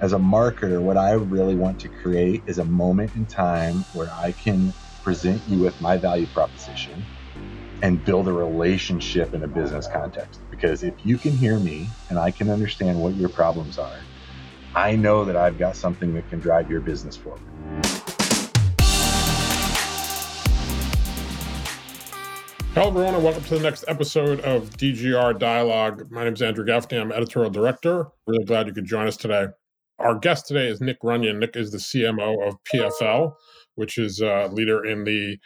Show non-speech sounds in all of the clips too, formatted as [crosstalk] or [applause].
as a marketer, what I really want to create is a moment in time where I can present you with my value proposition and build a relationship in a business context. Because if you can hear me and I can understand what your problems are, I know that I've got something that can drive your business forward. Hello, everyone, and welcome to the next episode of DGR Dialogue. My name is Andrew Gaffney. I'm editorial director. Really glad you could join us today. Our guest today is Nick Runyon. Nick is the CMO of PFL, which is a leader in the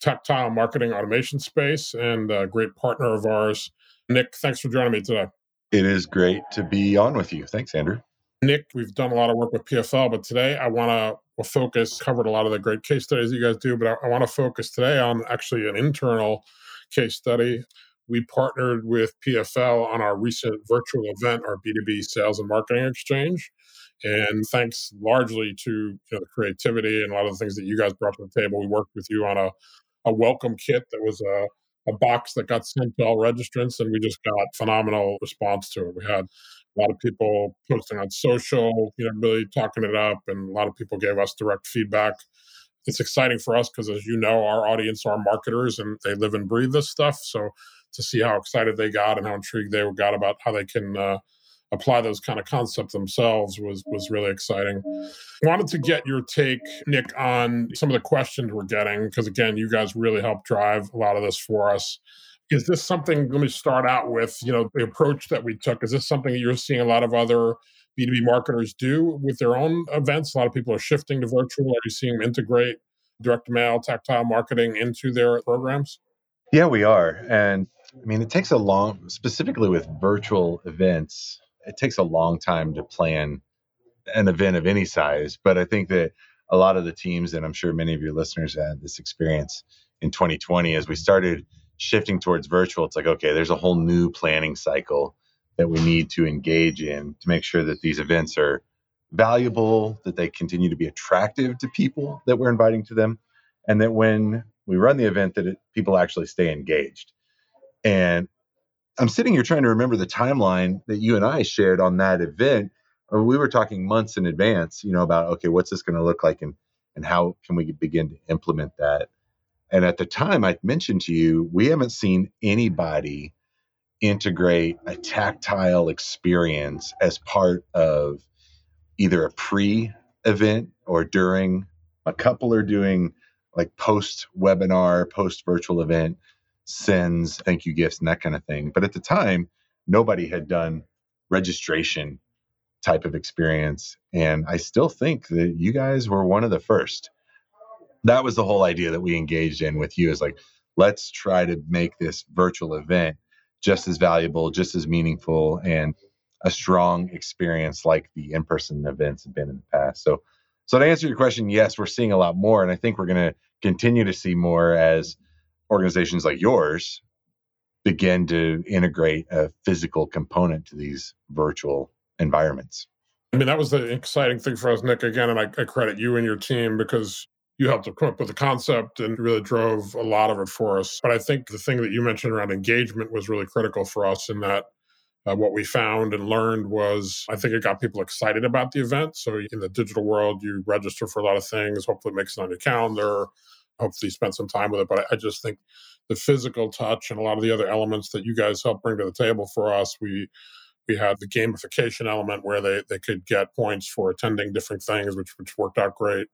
tactile marketing automation space and a great partner of ours. Nick, thanks for joining me today. It is great to be on with you. Thanks, Andrew. Nick, we've done a lot of work with PFL, but today I want to we'll focus, covered a lot of the great case studies you guys do, but I, I want to focus today on actually an internal case study. We partnered with PFL on our recent virtual event, our B2B sales and marketing exchange. And thanks largely to you know, the creativity and a lot of the things that you guys brought to the table, we worked with you on a, a welcome kit that was a, a box that got sent to all registrants, and we just got phenomenal response to it. We had a lot of people posting on social, you know, really talking it up, and a lot of people gave us direct feedback. It's exciting for us because, as you know, our audience are marketers and they live and breathe this stuff. So to see how excited they got and how intrigued they got about how they can uh, apply those kind of concepts themselves was was really exciting. Wanted to get your take, Nick, on some of the questions we're getting because again, you guys really helped drive a lot of this for us. Is this something? Let me start out with you know the approach that we took. Is this something that you're seeing a lot of other B2B marketers do with their own events? A lot of people are shifting to virtual. Are you seeing them integrate direct mail, tactile marketing into their programs? Yeah, we are. And I mean, it takes a long, specifically with virtual events, it takes a long time to plan an event of any size. But I think that a lot of the teams, and I'm sure many of your listeners had this experience in 2020, as we started shifting towards virtual, it's like, okay, there's a whole new planning cycle that we need to engage in to make sure that these events are valuable, that they continue to be attractive to people that we're inviting to them, and that when we run the event, that it, people actually stay engaged. And I'm sitting here trying to remember the timeline that you and I shared on that event. We were talking months in advance, you know, about okay, what's this going to look like, and and how can we begin to implement that. And at the time, I mentioned to you, we haven't seen anybody integrate a tactile experience as part of either a pre event or during. A couple are doing like post webinar, post virtual event sends thank you gifts and that kind of thing. But at the time, nobody had done registration type of experience. And I still think that you guys were one of the first. That was the whole idea that we engaged in with you is like, let's try to make this virtual event just as valuable, just as meaningful, and a strong experience like the in-person events have been in the past. So so to answer your question, yes, we're seeing a lot more. And I think we're gonna continue to see more as organizations like yours begin to integrate a physical component to these virtual environments. I mean, that was the exciting thing for us, Nick. Again, and I, I credit you and your team because you helped to come up with the concept and really drove a lot of it for us. But I think the thing that you mentioned around engagement was really critical for us in that uh, what we found and learned was I think it got people excited about the event. So in the digital world, you register for a lot of things. Hopefully, it makes it on your calendar hopefully spent some time with it. But I, I, just think the physical touch and a lot of the other elements that you guys help bring to the table for us, we we had the gamification element where they they could get points for attending different things, which which worked out great.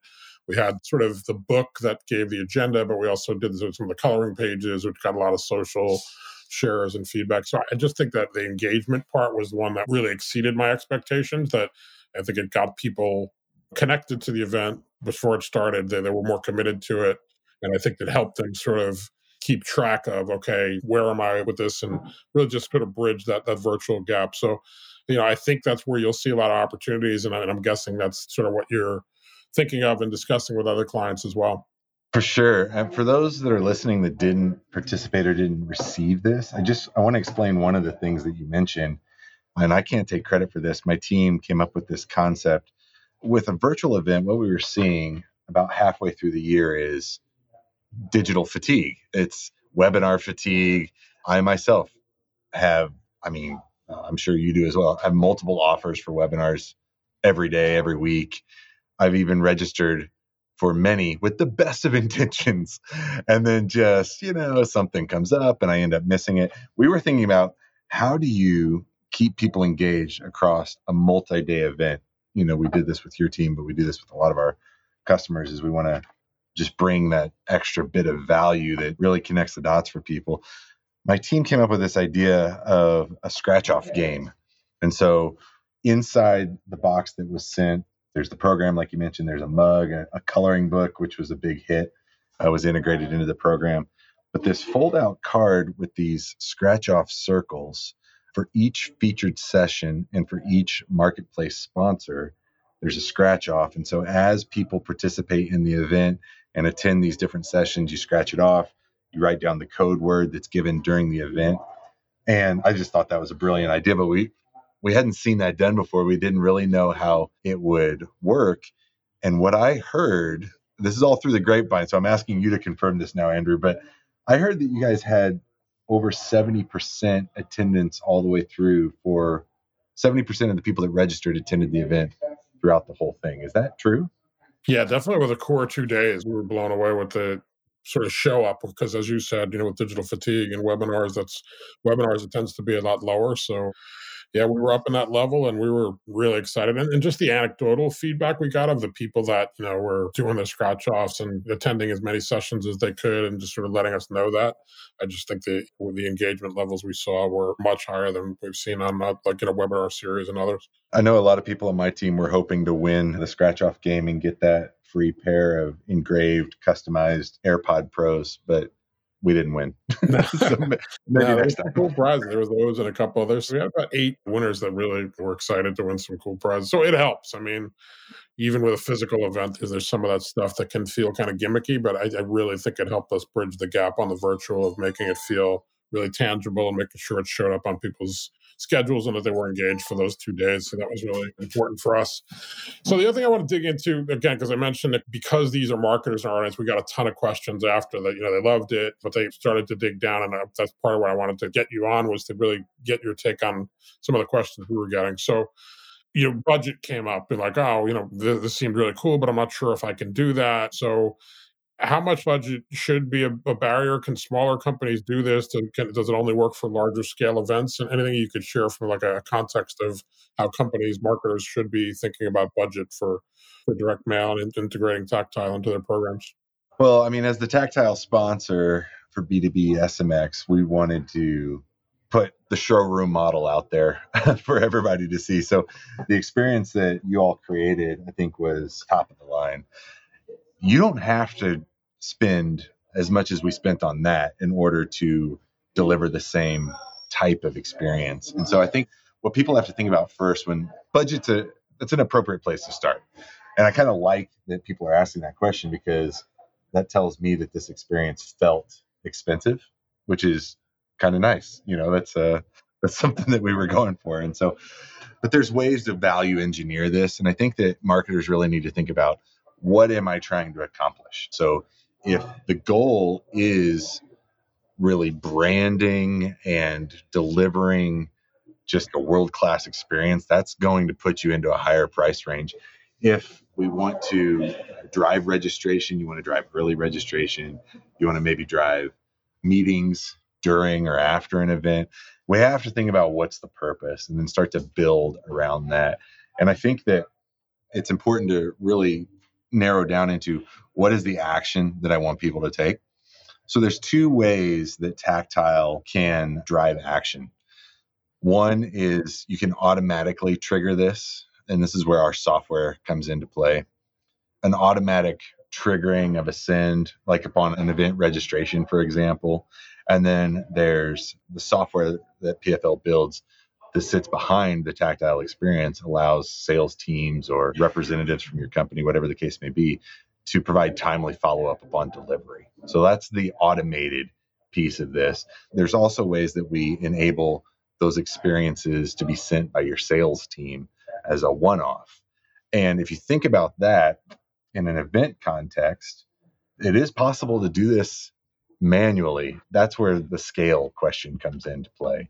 We had sort of the book that gave the agenda, but we also did some of the coloring pages, which got a lot of social shares and feedback. So I just think that the engagement part was the one that really exceeded my expectations. That I think it got people connected to the event before it started. They, they were more committed to it and I think that helped them sort of keep track of okay, where am I with this, and really just sort of bridge that that virtual gap. So, you know, I think that's where you'll see a lot of opportunities, and, I, and I'm guessing that's sort of what you're thinking of and discussing with other clients as well. For sure. And for those that are listening that didn't participate or didn't receive this, I just I want to explain one of the things that you mentioned. And I can't take credit for this. My team came up with this concept. With a virtual event, what we were seeing about halfway through the year is digital fatigue. It's webinar fatigue. I myself have, I mean, uh, I'm sure you do as well, have multiple offers for webinars every day, every week. I've even registered for many with the best of [laughs] intentions. And then just, you know, something comes up and I end up missing it. We were thinking about how do you keep people engaged across a multi day event? You know, we did this with your team, but we do this with a lot of our customers is we want to just bring that extra bit of value that really connects the dots for people. My team came up with this idea of a scratch off game. And so inside the box that was sent, there's the program, like you mentioned, there's a mug, a, a coloring book, which was a big hit, uh, was integrated into the program. But this fold out card with these scratch off circles for each featured session and for each marketplace sponsor, there's a scratch off. And so as people participate in the event and attend these different sessions, you scratch it off, you write down the code word that's given during the event. And I just thought that was a brilliant idea, but we we hadn't seen that done before. We didn't really know how it would work. And what I heard, this is all through the grapevine, so I'm asking you to confirm this now, Andrew, but I heard that you guys had over 70% attendance all the way through for 70% of the people that registered attended the event throughout the whole thing. Is that true? Yeah, definitely with the core two days, we were blown away with the sort of show up because as you said, you know, with digital fatigue and webinars, that's webinars, it tends to be a lot lower. So yeah, we were up in that level and we were really excited. And, and, just the anecdotal feedback we got of the people that, you know, were doing the scratch offs and attending as many sessions as they could and just sort of letting us know that. I just think the the engagement levels we saw were much higher than we've seen on uh, like in a webinar series and others. I know a lot of people on my team were hoping to win the scratch off game and get that free pair of engraved, customized AirPod Pros, but we didn't win. [laughs] so maybe no, next time. Cool prizes. There was those and a couple others. So we had about eight winners that really were excited to win some cool prizes. So it helps. I mean, even with a physical event, there's some of that stuff that can feel kind of gimmicky, but I, I really think it helped us bridge the gap on the virtual of making it feel really tangible and making sure it showed up on people's schedules and that they were engaged for those two days. So that was really important for us. So the other thing I want to dig into again, because I mentioned that because these are marketers in our audience, we got a ton of questions after that. You know, they loved it, but they started to dig down, and that's part of what I wanted to get you on was to really get your take on some of the questions we were getting. So you know, budget came up and like, oh, you know, this, this seemed really cool, but I'm not sure if I can do that. So how much budget should be a, a, barrier? Can smaller companies do this? To, can, does it only work for larger scale events? And anything you could share from like a context of how companies, marketers should be thinking about budget for, for direct mail and integrating tactile into their programs? Well, I mean, as the tactile sponsor for B2B SMX, we wanted to put the showroom model out there [laughs] for everybody to see. So the experience that you all created, I think, was top of the line. You don't have to spend as much as we spent on that in order to deliver the same type of experience. And so I think what people have to think about first when budget's a that's an appropriate place to start. And I kind of like that people are asking that question because that tells me that this experience felt expensive, which is kind of nice. You know, that's uh that's [laughs] something that we were going for. And so but there's ways to value engineer this. And I think that marketers really need to think about what am I trying to accomplish? So if the goal is really branding and delivering just a world class experience, that's going to put you into a higher price range. If we want to drive registration, you want to drive early registration, you want to maybe drive meetings during or after an event, we have to think about what's the purpose and then start to build around that. And I think that it's important to really narrow down into what is the action that I want people to take. So there's two ways that tactile can drive action. One is you can automatically trigger this, and this is where our software comes into play. An automatic triggering of a send, like upon an event registration, for example. And then there's the software that PFL builds that sits behind the tactile experience allows sales teams or representatives from your company, whatever the case may be, to provide timely follow up upon delivery. So that's the automated piece of this. There's also ways that we enable those experiences to be sent by your sales team as a one off. And if you think about that in an event context, it is possible to do this manually. That's where the scale question comes into play.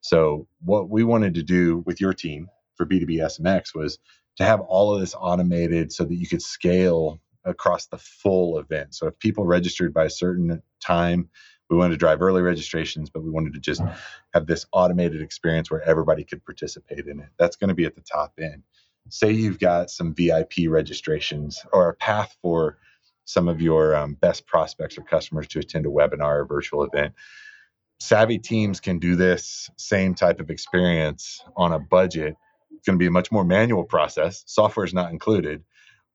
So, what we wanted to do with your team for B2B SMX was to have all of this automated so that you could scale across the full event. So if people registered by a certain time, we wanted to drive early registrations, but we wanted to just have this automated experience where everybody could participate in it. That's going to be at the top end. Say you've got some VIP registrations or a path for some of your um, best prospects or customers to attend a webinar or virtual event. Savvy teams can do this same type of experience on a budget. It's going to be a much more manual process. Software is not included,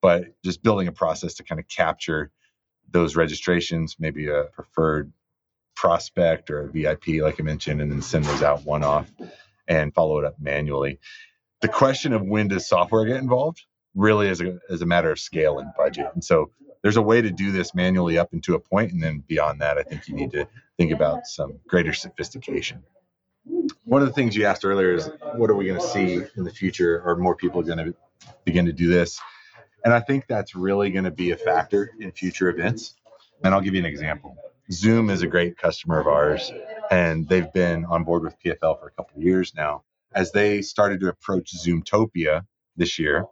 but just building a process to kind of capture those registrations, maybe a preferred prospect or a VIP, like I mentioned, and then send those out one off and follow it up manually. The question of when does software get involved really is a, is a matter of scale and budget. And so there's a way to do this manually up into a point, and then beyond that, I think you need to think about some greater sophistication. One of the things you asked earlier is what are we going to see in the future? Are more people going to begin to do this? And I think that's really going to be a factor in future events. And I'll give you an example. Zoom is a great customer of ours, and they've been on board with PFL for a couple of years now. As they started to approach Zoomtopia this year,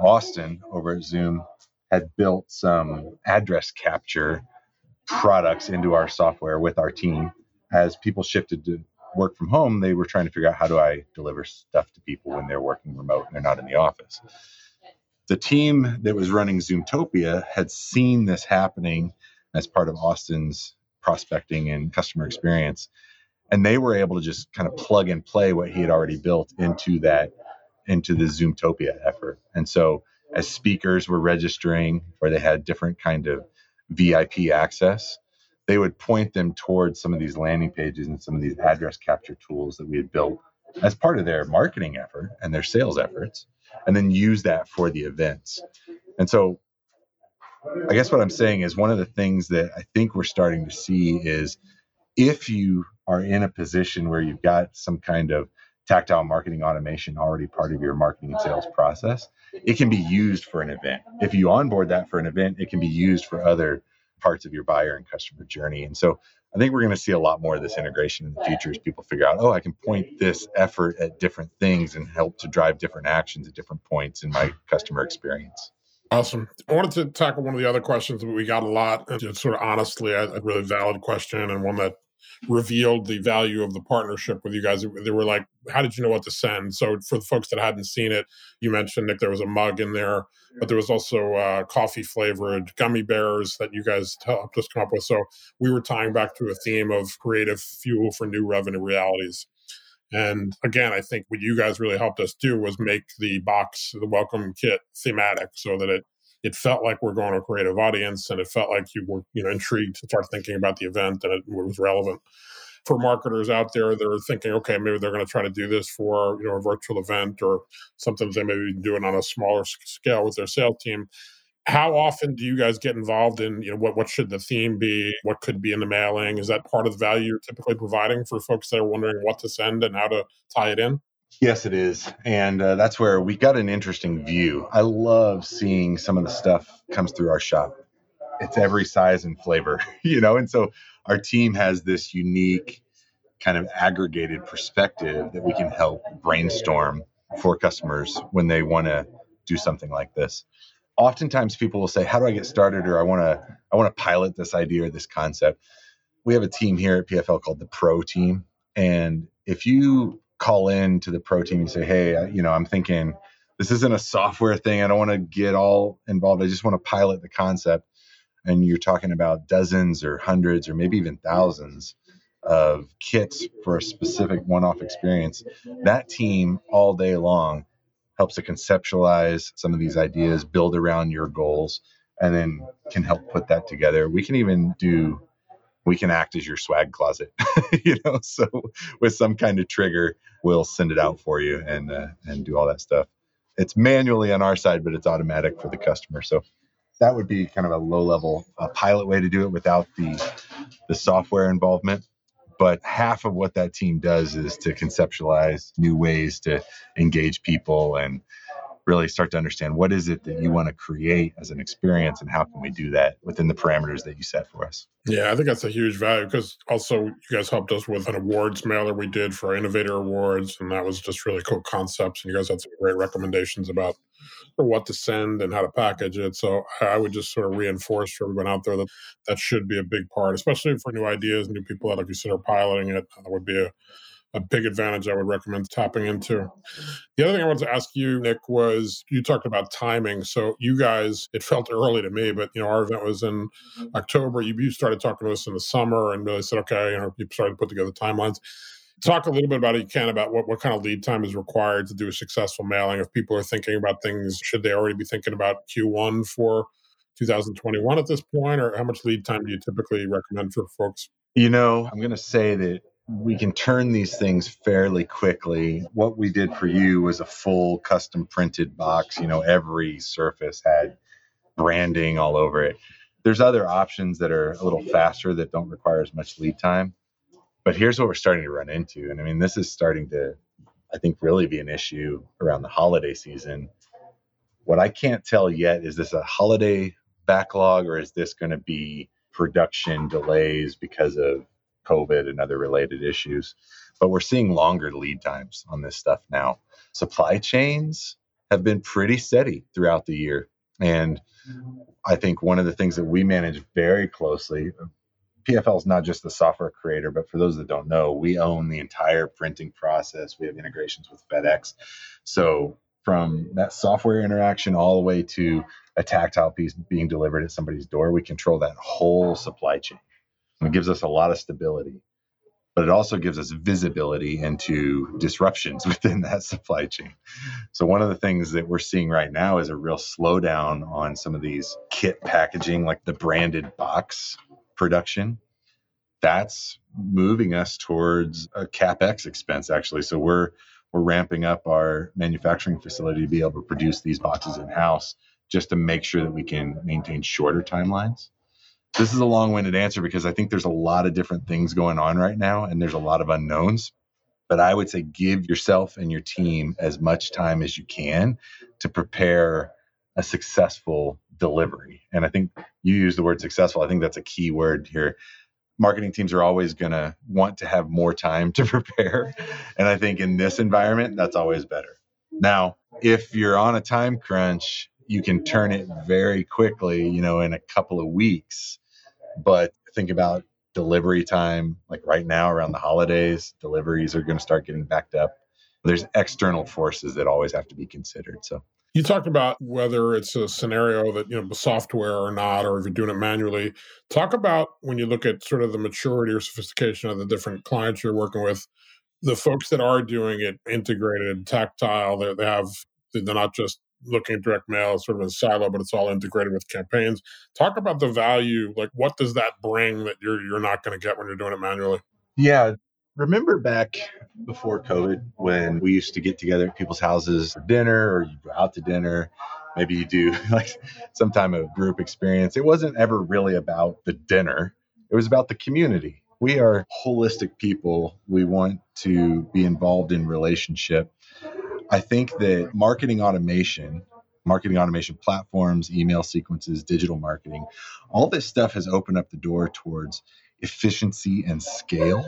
Austin over at Zoom had built some address capture products into our software with our team. As people shifted to work from home, they were trying to figure out how do I deliver stuff to people when they're working remote and they're not in the office. The team that was running Zoomtopia had seen this happening as part of Austin's prospecting and customer experience. And they were able to just kind of plug and play what he had already built into that, into the Zoomtopia effort. And so as speakers were registering or they had different kind of VIP access, they would point them towards some of these landing pages and some of these address capture tools that we had built as part of their marketing effort and their sales efforts, and then use that for the events. And so I guess what I'm saying is one of the things that I think we're starting to see is if you are in a position where you've got some kind of tactile marketing automation already part of your marketing and sales process, it can be used for an event. If you onboard that for an event, it can be used for other parts of your buyer and customer journey. And so I think we're going to see a lot more of this integration in the future as people figure out, oh, I can point this effort at different things and help to drive different actions at different points in my customer experience. Awesome. I wanted to tackle one of the other questions that we got a lot, and sort of honestly, a, a really valid question and one that revealed the value of the partnership with you guys. They were like, "How did you know what to send?" So for the folks that hadn't seen it, you mentioned Nick, there was a mug in there, but there was also uh, coffee flavored gummy bears that you guys helped us come up with. So we were tying back to a theme of creative fuel for new revenue realities. And again, I think what you guys really helped us do was make the box, the welcome kit thematic so that it it felt like we're going to a creative audience and it felt like you were you know intrigued to start thinking about the event and it was relevant. For marketers out there that are thinking okay maybe they're going to try to do this for you know a virtual event or something they maybe do it on a smaller scale with their sales team how often do you guys get involved in you know what, what should the theme be? What could be in the mailing? Is that part of the value you're typically providing for folks that are wondering what to send and how to tie it in Yes, it is. And uh, that's where we got an interesting view. I love seeing some of the stuff comes through our shop. It's every size and flavor, [laughs] you know? And so our team has this unique kind of aggregated perspective that we can help brainstorm for customers when they want to do something like this. Oftentimes people will say, "How do I get started?" or "I want to I want to pilot this idea or this concept." We have a team here at PFL called the Pro team, and if you call in to the pro team and say, hey, you know, I'm thinking this isn't a software thing. I don't want to get all involved. I just want to pilot the concept. And you're talking about dozens or hundreds or maybe even thousands of kits for a specific one off experience. That team all day long helps to conceptualize some of these ideas, build around your goals, and then can help put that together. We can even do we can act as your swag closet [laughs] you know so with some kind of trigger we'll send it out for you and uh, and do all that stuff. It's manually on our side but it's automatic for the customer. So that would be kind of a low level uh, pilot way to do it without the the software involvement. But half of what that team does is to conceptualize new ways to engage people and really start to understand what is it that you want to create as an experience and how can we do that within the parameters that you set for us. Yeah, I think that's a huge value because also you guys helped us with an awards mailer we did for Innovator Awards, and that was just really cool concepts. And you guys had some great recommendations about what to send and how to package it. So I would just sort of reinforce for everyone out there that that should be a big part, especially for new ideas, new people that are consider piloting it. That would be a a big advantage I would recommend tapping into. The other thing I wanted to ask you, Nick, was you talked about timing. So you guys, it felt early to me, but you know, our event was in October. You, you started talking to us in the summer and really said, okay, you know, you started to put together timelines. Talk a little bit about it, you can, about what, what kind of lead time is required to do a successful mailing. If people are thinking about things, should they already be thinking about Q1 for 2021 at this point, or how much lead time do you typically recommend for folks? You know, I'm going to say that we can turn these things fairly quickly. What we did for you was a full custom printed box. You know, every surface had branding all over it. There's other options that are a little faster that don't require as much lead time. But here's what we're starting to run into. And I mean, this is starting to, I think, really be an issue around the holiday season. What I can't tell yet is this a holiday backlog or is this going to be production delays because of COVID and other related issues. But we're seeing longer lead times on this stuff now. Supply chains have been pretty steady throughout the year. And I think one of the things that we manage very closely, PFL is not just the software creator, but for those that don't know, we own the entire printing process. We have integrations with FedEx. So from that software interaction all the way to a tactile piece being delivered at somebody's door, we control that whole supply chain. It gives us a lot of stability, but it also gives us visibility into disruptions [laughs] within that supply chain. So, one of the things that we're seeing right now is a real slowdown on some of these kit packaging, like the branded box production. That's moving us towards a capex expense, actually. So, we're we're ramping up our manufacturing facility to be able to produce these boxes in house just to make sure that we can maintain shorter timelines this is a long-winded answer because I think there's a lot of different things going on right now and there's a lot of unknowns. But I would say give yourself and your team as much time as you can to prepare a successful delivery. And I think you use the word successful. I think that's a key word here. Marketing teams are always going to want to have more time to [laughs] prepare. And I think in this environment, that's always better. Now, if you're on a time crunch, you can turn it very quickly, you know, in a couple of weeks but think about delivery time, like right now around the holidays, deliveries are going to start getting backed up. There's external forces that always have to be considered. So you talked about whether it's a scenario that, you know, software or not, or if you're doing it manually. Talk about when you look at sort of the maturity or sophistication of the different clients you're working with, the folks that are doing it integrated, tactile, they, they have, they're not just looking at direct mail sort of a silo, but it's all integrated with campaigns. Talk about the value. Like, what does that bring that you're you're not going to get when you're doing it manually? Yeah, remember back before COVID when we used to get together at people's houses for dinner, or you go out to dinner. Maybe you do [laughs] like some time of group experience. It wasn't ever really about the dinner. It was about the community. We are holistic people. We want to be involved in relationship I think that marketing automation, marketing automation platforms, email sequences, digital marketing, all this stuff has opened up the door towards efficiency and scale.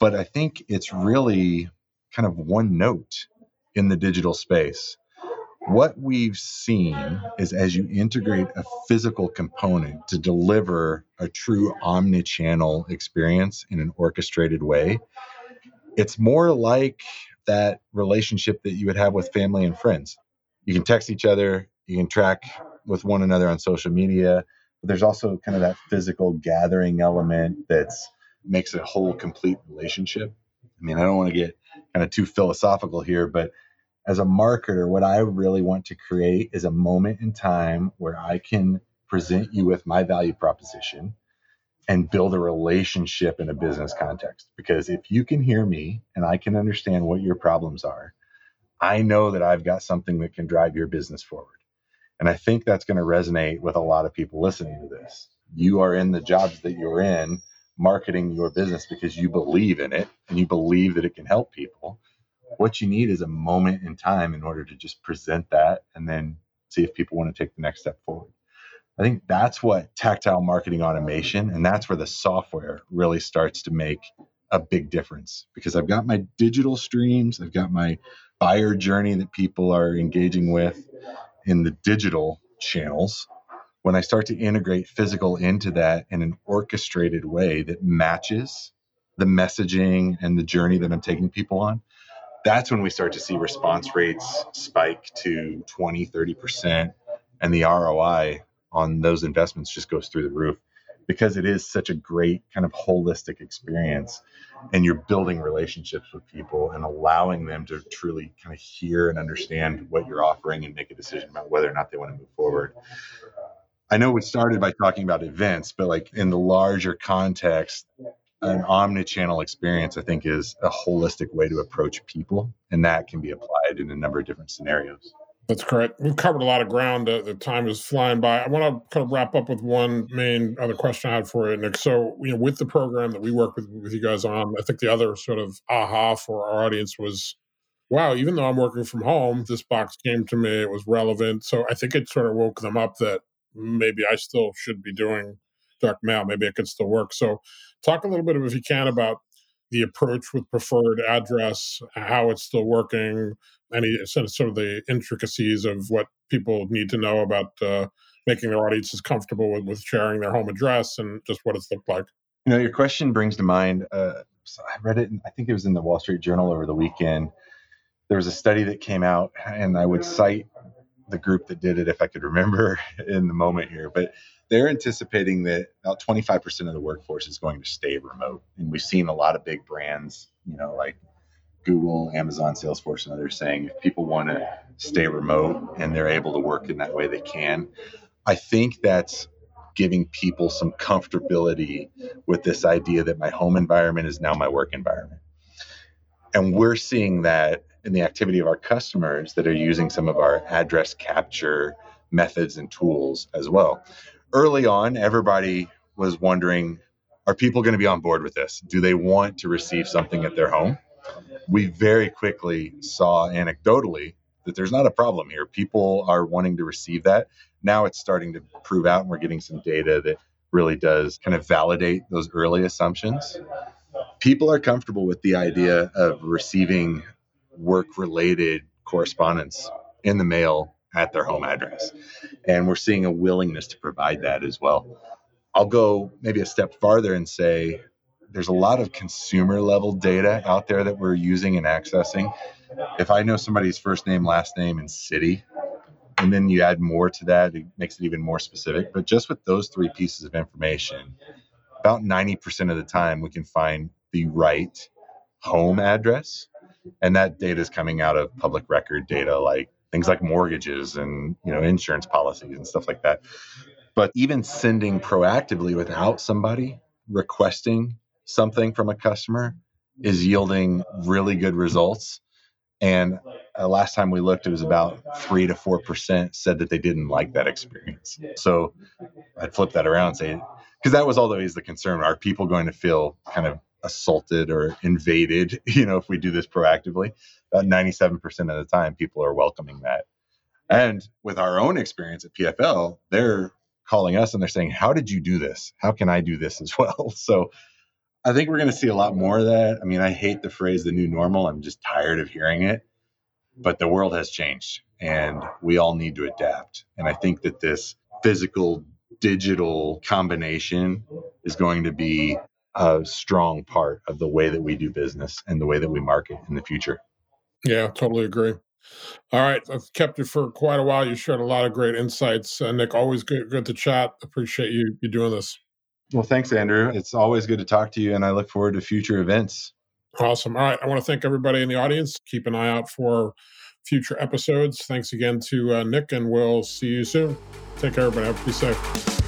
But I think it's really kind of one note in the digital space. What we've seen is as you integrate a physical component to deliver a true omni-channel experience in an orchestrated way, it's more like that relationship that you would have with family and friends. You can text each other, you can track with one another on social media, but there's also kind of that physical gathering element that's makes a whole complete relationship. I mean, I don't want to get kind of too philosophical here, but as a marketer, what I really want to create is a moment in time where I can present you with my value proposition and build a relationship in a business context. Because if you can hear me and I can understand what your problems are, I know that I've got something that can drive your business forward. And I think that's going to resonate with a lot of people listening to this. You are in the jobs that you're in, marketing your business because you believe in it and you believe that it can help people. What you need is a moment in time in order to just present that and then see if people want to take the next step forward. I think that's what tactile marketing automation and that's where the software really starts to make a big difference because I've got my digital streams, I've got my buyer journey that people are engaging with in the digital channels. When I start to integrate physical into that in an orchestrated way that matches the messaging and the journey that I'm taking people on, that's when we start to see response rates spike to 20, 30%, and the ROI on those investments just goes through the roof because it is such a great kind of holistic experience and you're building relationships with people and allowing them to truly kind of hear and understand what you're offering and make a decision about whether or not they want to move forward. I know we started by talking about events, but like in the larger context, an omni-channel experience i think is a holistic way to approach people and that can be applied in a number of different scenarios that's correct. We've covered a lot of ground. Uh, the time is flying by. I want to kind of wrap up with one main other question I had for you, Nick. So, you know, with the program that we work with, with you guys on, I think the other sort of aha for our audience was, wow, even though I'm working from home, this box came to me. It was relevant. So I think it sort of woke them up that maybe I still should be doing direct mail. Maybe it could still work. So talk a little bit, if you can, about the approach with preferred address, how it's still working, any sort of the intricacies of what people need to know about uh, making their audiences comfortable with, with sharing their home address and just what it's looked like. You know, your question brings to mind. Uh, I read it. I think it was in the Wall Street Journal over the weekend. There was a study that came out, and I would cite the group that did it if I could remember [laughs] in the moment here. But they're anticipating that about 25% of the workforce is going to stay remote. And we've seen a lot of big brands, you know, like Google, Amazon, Salesforce, and others saying if people want to stay remote and they're able to work in that way, they can. I think that's giving people some comfortability with this idea that my home environment is now my work environment. And we're seeing that in the activity of our customers that are using some of our address capture methods and tools as well early on, everybody was wondering are people going to be on board with this? Do they want to receive something at their home? We very quickly saw anecdotally that there's not a problem here. People are wanting to receive that. Now it's starting to prove out, and we're getting some data that really does kind of validate those early assumptions. People are comfortable with the idea of receiving work related correspondence in the mail at their home address. And we're seeing a willingness to provide that as well. I'll go maybe a step farther and say there's a lot of consumer level data out there that we're using and accessing. If I know somebody's first name, last name, and city, and then you add more to that, it makes it even more specific. But just with those three pieces of information, about 90% of the time we can find the right home address. And that data is coming out of public record data like things like mortgages and you know insurance policies and stuff like that. But even sending proactively without somebody requesting something from a customer is yielding really good results. And uh, last time we looked it was about 3 to 4% said that they didn't like that experience. So i'd flip that around and say because that was always the concern. Are people going to feel kind of assaulted or invaded [laughs] you know if we do this proactively about 97% of the time people are welcoming that. And with our own experience at pfl they're calling us and they're saying how did you do this? How can i do this as [laughs] well? So i think we're going to see a lot more of that. I mean i hate the phrase the new normal. I'm just tired of hearing it. But the world has changed and we all need to adapt. And i think that this physical digital combination is going to be a strong part of the way that we do business and the way that we market in the future. Yeah, totally agree. All right, I've kept you for quite a while. You shared a lot of great insights, uh, Nick. Always good, good to chat. Appreciate you you doing this. Well, thanks, Andrew. It's always good to talk to you, and I look forward to future events. Awesome. All right, I want to thank everybody in the audience. Keep an eye out for future episodes. Thanks again to uh, Nick, and we'll see you soon. Take care, everybody. Have, be safe.